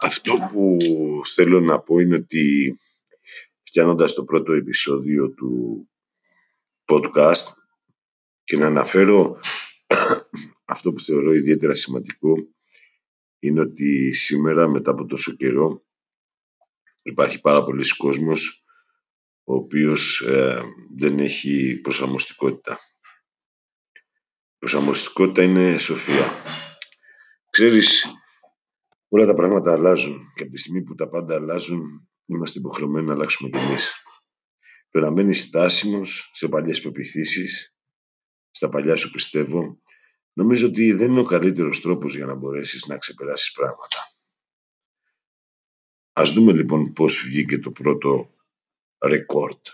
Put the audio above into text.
Αυτό που θέλω να πω είναι ότι φτιάνοντας το πρώτο επεισόδιο του podcast και να αναφέρω αυτό που θεωρώ ιδιαίτερα σημαντικό είναι ότι σήμερα μετά από τόσο καιρό υπάρχει πάρα πολλοί κόσμος ο οποίος ε, δεν έχει προσαρμοστικότητα. Προσαρμοστικότητα είναι σοφία. Ξέρεις, όλα τα πράγματα αλλάζουν και από τη στιγμή που τα πάντα αλλάζουν είμαστε υποχρεωμένοι να αλλάξουμε κι εμείς. Το να μένεις στάσιμος σε παλιές πεπιθήσεις, στα παλιά σου πιστεύω, νομίζω ότι δεν είναι ο καλύτερος τρόπος για να μπορέσεις να ξεπεράσεις πράγματα. Ας δούμε λοιπόν πώς βγήκε το πρώτο ρεκόρτ